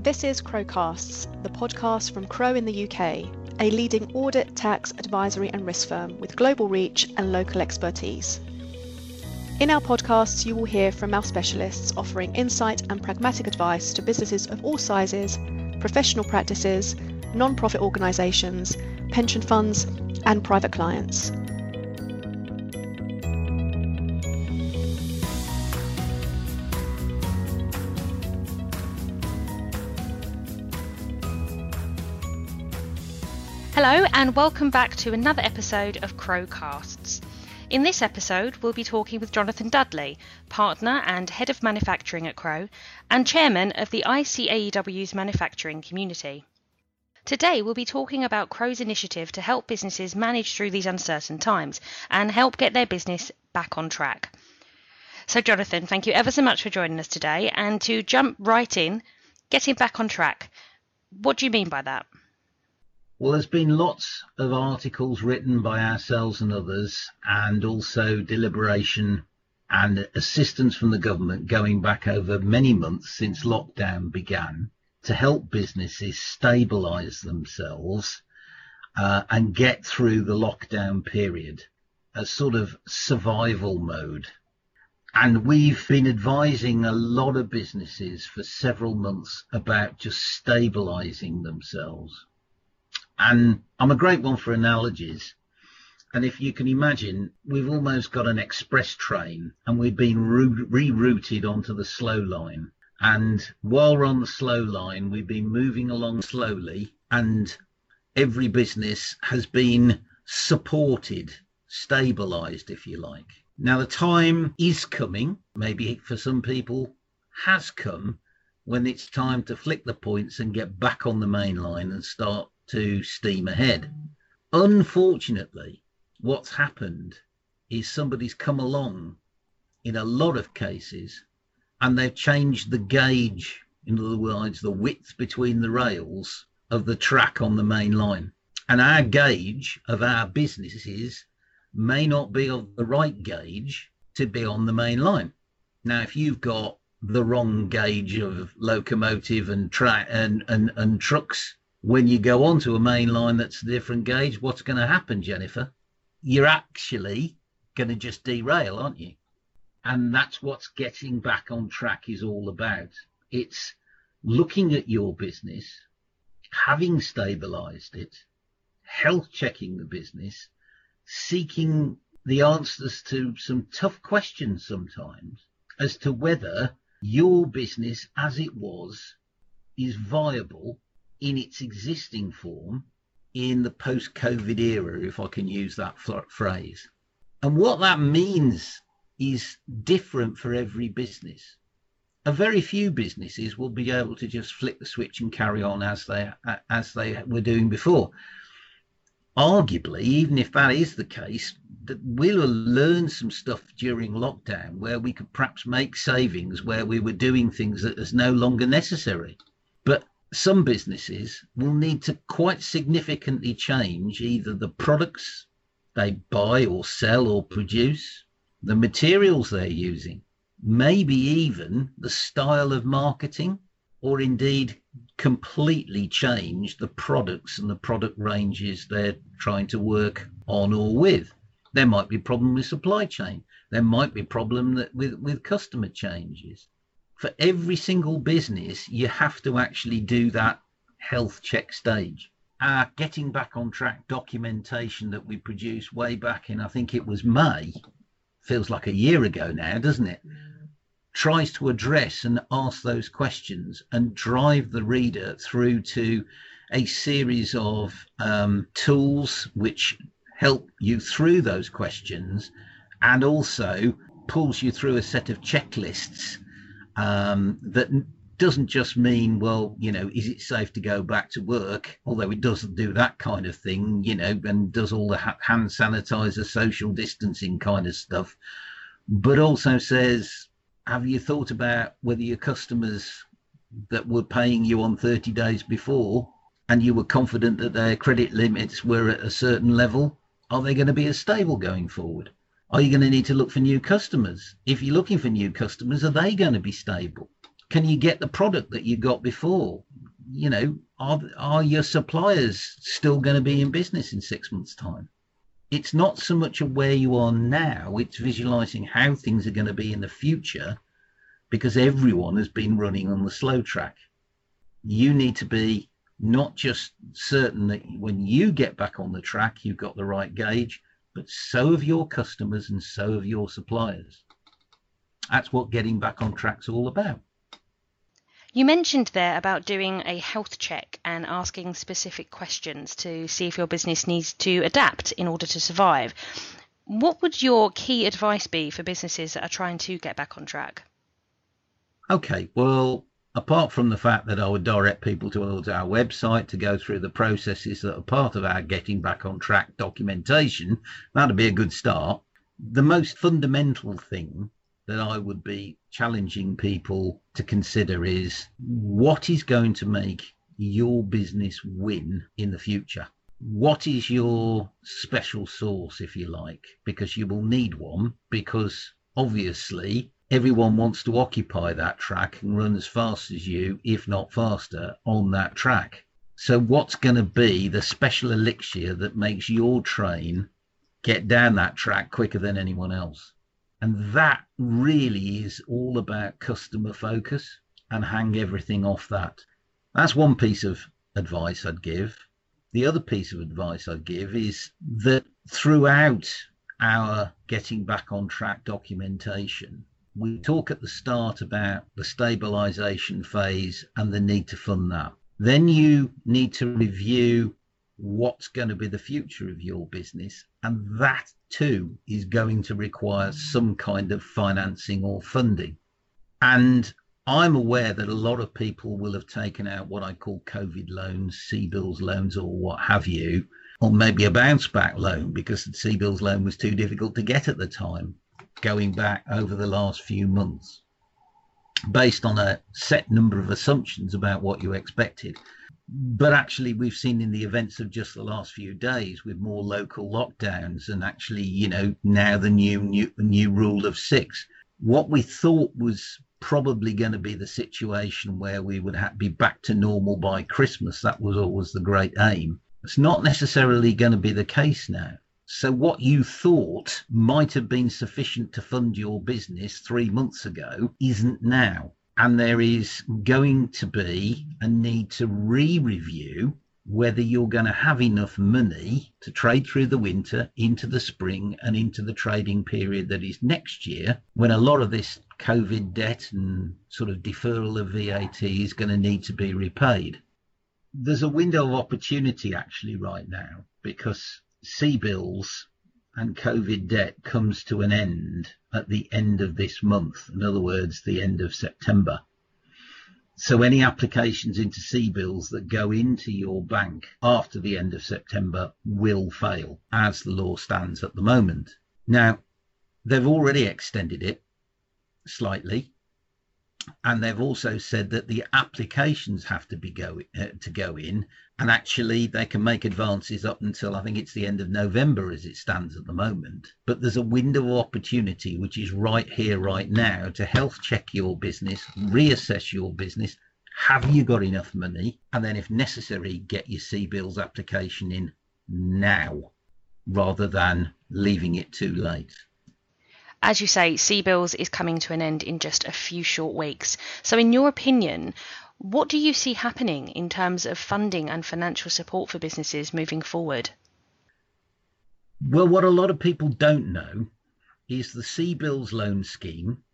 This is Crowecasts, the podcast from Crowe in the UK, a leading audit, tax, advisory, and risk firm with global reach and local expertise. In our podcasts, you will hear from our specialists offering insight and pragmatic advice to businesses of all sizes, professional practices, non profit organisations, pension funds, and private clients. Hello, and welcome back to another episode of Crowecasts. In this episode, we'll be talking with Jonathan Dudley, partner and head of manufacturing at Crowe, and chairman of the ICAEW's manufacturing community. Today, we'll be talking about Crowe's initiative to help businesses manage through these uncertain times and help get their business back on track. So, Jonathan, thank you ever so much for joining us today. And to jump right in, getting back on track, what do you mean by that? Well, there's been lots of articles written by ourselves and others, and also deliberation and assistance from the government going back over many months since lockdown began to help businesses stabilize themselves uh, and get through the lockdown period, a sort of survival mode. And we've been advising a lot of businesses for several months about just stabilizing themselves and I'm a great one for analogies. And if you can imagine, we've almost got an express train and we've been rerouted onto the slow line. And while we're on the slow line, we've been moving along slowly and every business has been supported, stabilized, if you like. Now, the time is coming, maybe for some people has come, when it's time to flick the points and get back on the main line and start to steam ahead. Unfortunately, what's happened is somebody's come along in a lot of cases and they've changed the gauge, in other words, the width between the rails of the track on the main line. And our gauge of our businesses may not be of the right gauge to be on the main line. Now, if you've got the wrong gauge of locomotive and track and, and, and trucks when you go onto a main line that's a different gauge, what's going to happen, Jennifer? You're actually going to just derail, aren't you? And that's what's getting back on track is all about. It's looking at your business, having stabilized it, health checking the business, seeking the answers to some tough questions sometimes as to whether your business as it was is viable in its existing form in the post COVID era, if I can use that phrase. And what that means is different for every business. A very few businesses will be able to just flick the switch and carry on as they as they were doing before. Arguably, even if that is the case, that we'll learn some stuff during lockdown where we could perhaps make savings where we were doing things that is no longer necessary. But some businesses will need to quite significantly change either the products they buy or sell or produce, the materials they're using, maybe even the style of marketing, or indeed completely change the products and the product ranges they're trying to work on or with. There might be problem with supply chain. There might be problem that with, with customer changes for every single business, you have to actually do that health check stage. Our getting back on track documentation that we produced way back in, I think it was May, feels like a year ago now, doesn't it? Tries to address and ask those questions and drive the reader through to a series of um, tools which help you through those questions and also pulls you through a set of checklists um, that doesn't just mean, well, you know, is it safe to go back to work? Although it doesn't do that kind of thing, you know, and does all the hand sanitizer, social distancing kind of stuff, but also says, have you thought about whether your customers that were paying you on 30 days before and you were confident that their credit limits were at a certain level, are they going to be as stable going forward? Are you going to need to look for new customers? If you're looking for new customers, are they going to be stable? Can you get the product that you got before? you know, are, are your suppliers still going to be in business in six months' time? It's not so much of where you are now, it's visualizing how things are going to be in the future because everyone has been running on the slow track. You need to be not just certain that when you get back on the track, you've got the right gauge, but so have your customers and so have your suppliers. That's what getting back on track's all about. You mentioned there about doing a health check and asking specific questions to see if your business needs to adapt in order to survive. What would your key advice be for businesses that are trying to get back on track? Okay, well, apart from the fact that I would direct people towards our website to go through the processes that are part of our getting back on track documentation, that'd be a good start. The most fundamental thing that I would be challenging people to consider is what is going to make your business win in the future? What is your special sauce, if you like? Because you will need one, because obviously everyone wants to occupy that track and run as fast as you, if not faster, on that track. So, what's going to be the special elixir that makes your train get down that track quicker than anyone else? And that really is all about customer focus and hang everything off that. That's one piece of advice I'd give. The other piece of advice I'd give is that throughout our getting back on track documentation, we talk at the start about the stabilization phase and the need to fund that. Then you need to review what's going to be the future of your business. And that too is going to require some kind of financing or funding. And I'm aware that a lot of people will have taken out what I call COVID loans, CBILS loans, or what have you, or maybe a bounce back loan because the CBILS loan was too difficult to get at the time, going back over the last few months, based on a set number of assumptions about what you expected. But actually we've seen in the events of just the last few days with more local lockdowns and actually you know now the new new new rule of six what we thought was probably going to be the situation where we would have, be back to normal by christmas that was always the great aim. It's not necessarily going to be the case now so what you thought might have been sufficient to fund your business 3 months ago isn't now. And there is going to be a need to re-review whether you're going to have enough money to trade through the winter into the spring and into the trading period that is next year when a lot of this covid debt and sort of deferral of VAT is going to need to be repaid. There's a window of opportunity actually right now because CBILS and COVID debt comes to an end at the end of this month. In other words, the end of September. So any applications into CBILS that go into your bank after the end of September will fail as the law stands at the moment. Now, they've already extended it slightly and they've also said that the applications have to be go uh, to go in. And actually they can make advances up until i think it's the end of november as it stands at the moment. But there's a window of opportunity which is right here right now to health check your business reassess your business. Have you got enough money? And then if necessary get your CBILS application in now rather than leaving it too late as you say, CBILS is coming to an end in just a few short weeks. So, in your opinion, what do you see happening in terms of funding and financial support for businesses moving forward? Well, what a lot of people don't know is the CBILS loan scheme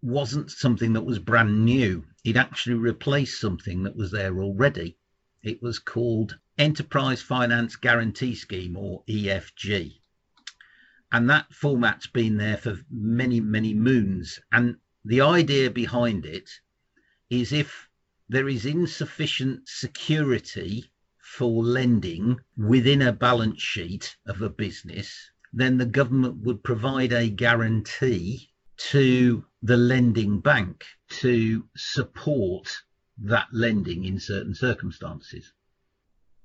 wasn't something that was brand new. It actually replaced something that was there already. It was called Enterprise Finance Guarantee Scheme or EFG and that format's been there for many many moons. And the idea behind it is if there is insufficient security for lending within a balance sheet of a business then the government would provide a guarantee to the lending bank to support that lending in certain circumstances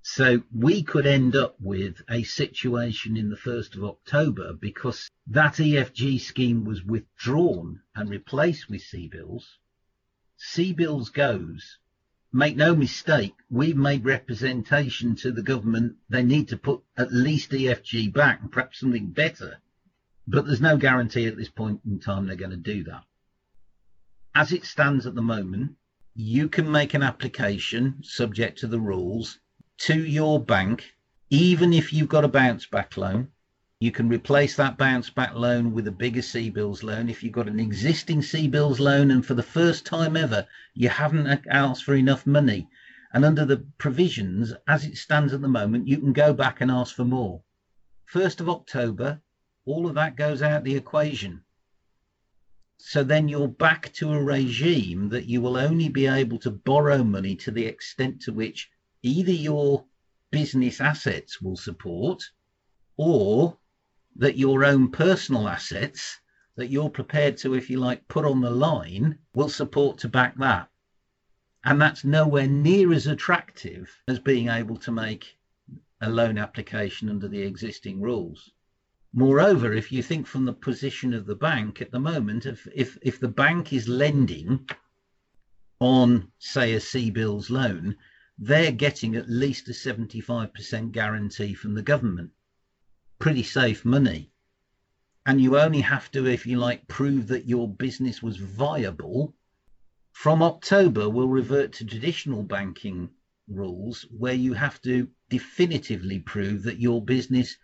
so we could end up with a situation in the 1st of October because that EFG scheme was withdrawn and replaced with CBILS. CBILS goes, make no mistake, we've made representation to the government. They need to put at least EFG back and perhaps something better. But there's no guarantee at this point in time they're going to do that. As it stands at the moment, you can make an application subject to the rules to your bank, even if you've got a bounce back loan. You can replace that bounce back loan with a bigger CBILS loan. If you've got an existing CBILS loan and for the first time ever you haven't asked for enough money, and under the provisions as it stands at the moment, you can go back and ask for more. 1st of October, all of that goes out the equation. So then you're back to a regime that you will only be able to borrow money to the extent to which either your business assets will support or that your own personal assets that you're prepared to, if you like, put on the line will support to back that. And that's nowhere near as attractive as being able to make a loan application under the existing rules. Moreover, if you think from the position of the bank at the moment, if, if, if the bank is lending on, say, a bills loan, they're getting at least a 75% guarantee from the government. Pretty safe money. And you only have to, if you like, prove that your business was viable. From October, we'll revert to traditional banking rules where you have to definitively prove that your business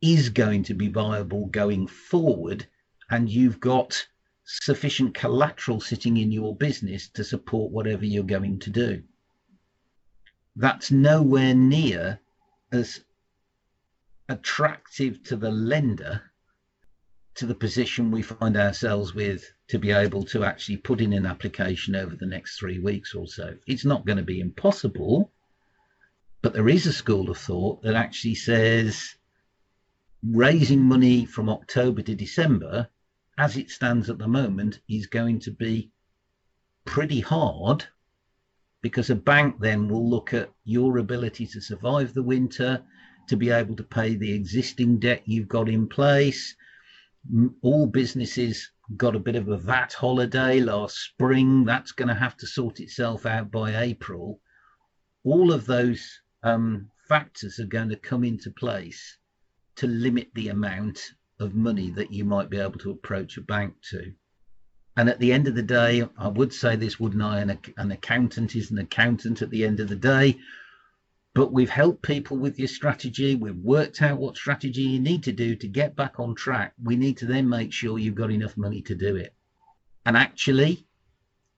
is going to be viable going forward and you've got sufficient collateral sitting in your business to support whatever you're going to do. That's nowhere near as attractive to the lender to the position we find ourselves with to be able to actually put in an application over the next three weeks or so. It's not going to be impossible, but there is a school of thought that actually says raising money from October to December, as it stands at the moment, is going to be pretty hard because a bank then will look at your ability to survive the winter, to be able to pay the existing debt you've got in place. All businesses got a bit of a VAT holiday last spring. That's going to have to sort itself out by April. All of those um, factors are going to come into place to limit the amount of money that you might be able to approach a bank to. And at the end of the day, I would say this, wouldn't I? An, an accountant is an accountant at the end of the day. But we've helped people with your strategy. We've worked out what strategy you need to do to get back on track. We need to then make sure you've got enough money to do it. And actually,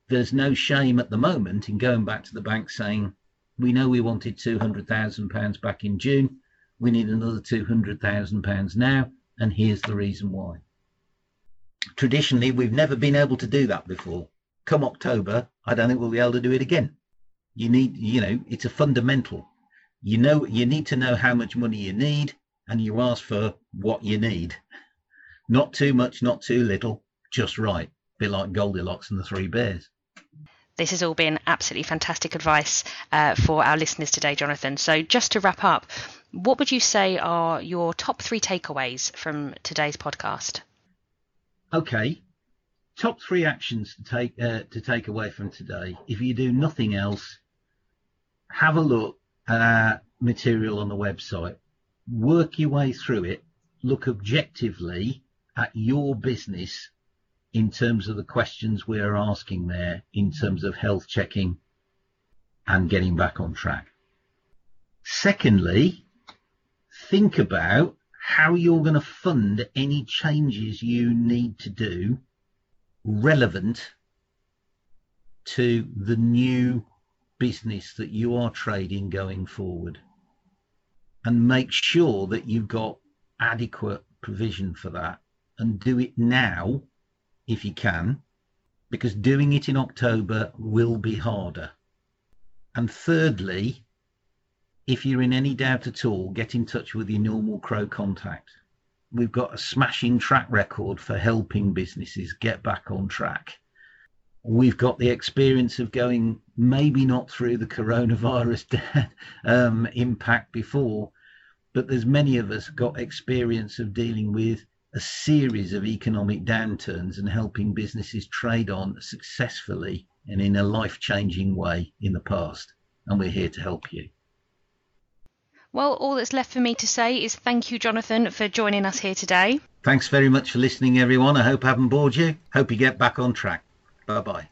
there's no shame at the moment in going back to the bank saying, we know we wanted £200,000 back in June we need another £200,000 now, and here's the reason why. Traditionally, we've never been able to do that before. Come October, I don't think we'll be able to do it again. You need, you know, it's a fundamental. You know, you need to know how much money you need, and you ask for what you need. Not too much, not too little, just right. A bit like Goldilocks and the Three Bears. This has all been absolutely fantastic advice uh, for our listeners today, Jonathan. So, just to wrap up, what would you say are your top three takeaways from today's podcast? Okay, top three actions to take uh, to take away from today. If you do nothing else, have a look at material on the website. Work your way through it. Look objectively at your business in terms of the questions we are asking there, in terms of health checking and getting back on track. Secondly, think about how you're going to fund any changes you need to do relevant to the new business that you are trading going forward and make sure that you've got adequate provision for that and do it now if you can because doing it in October will be harder. And thirdly, if you're in any doubt at all, get in touch with your normal Crowe contact. We've got a smashing track record for helping businesses get back on track. We've got the experience of going maybe not through the coronavirus um, impact before, but there's many of us got experience of dealing with a series of economic downturns and helping businesses trade on successfully and in a life changing way in the past. And we're here to help you. Well, all that's left for me to say is thank you, Jonathan, for joining us here today. Thanks very much for listening, everyone. I hope I haven't bored you. Hope you get back on track. Bye bye.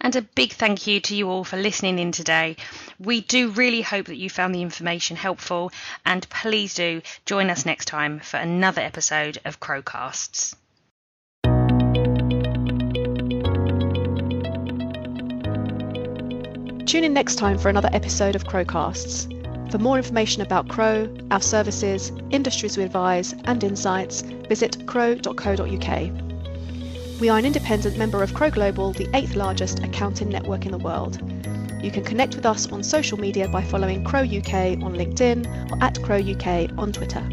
And a big thank you to you all for listening in today. We do really hope that you found the information helpful, and please do join us next time for another episode of Crowecasts. Tune in next time for another episode of Crowecasts. For more information about Crowe, our services, industries we advise, and insights, visit crowe.co.uk. We are an independent member of Crowe Global, the eighth largest accounting network in the world. You can connect with us on social media by following Crowe UK on LinkedIn or at Crowe UK on Twitter.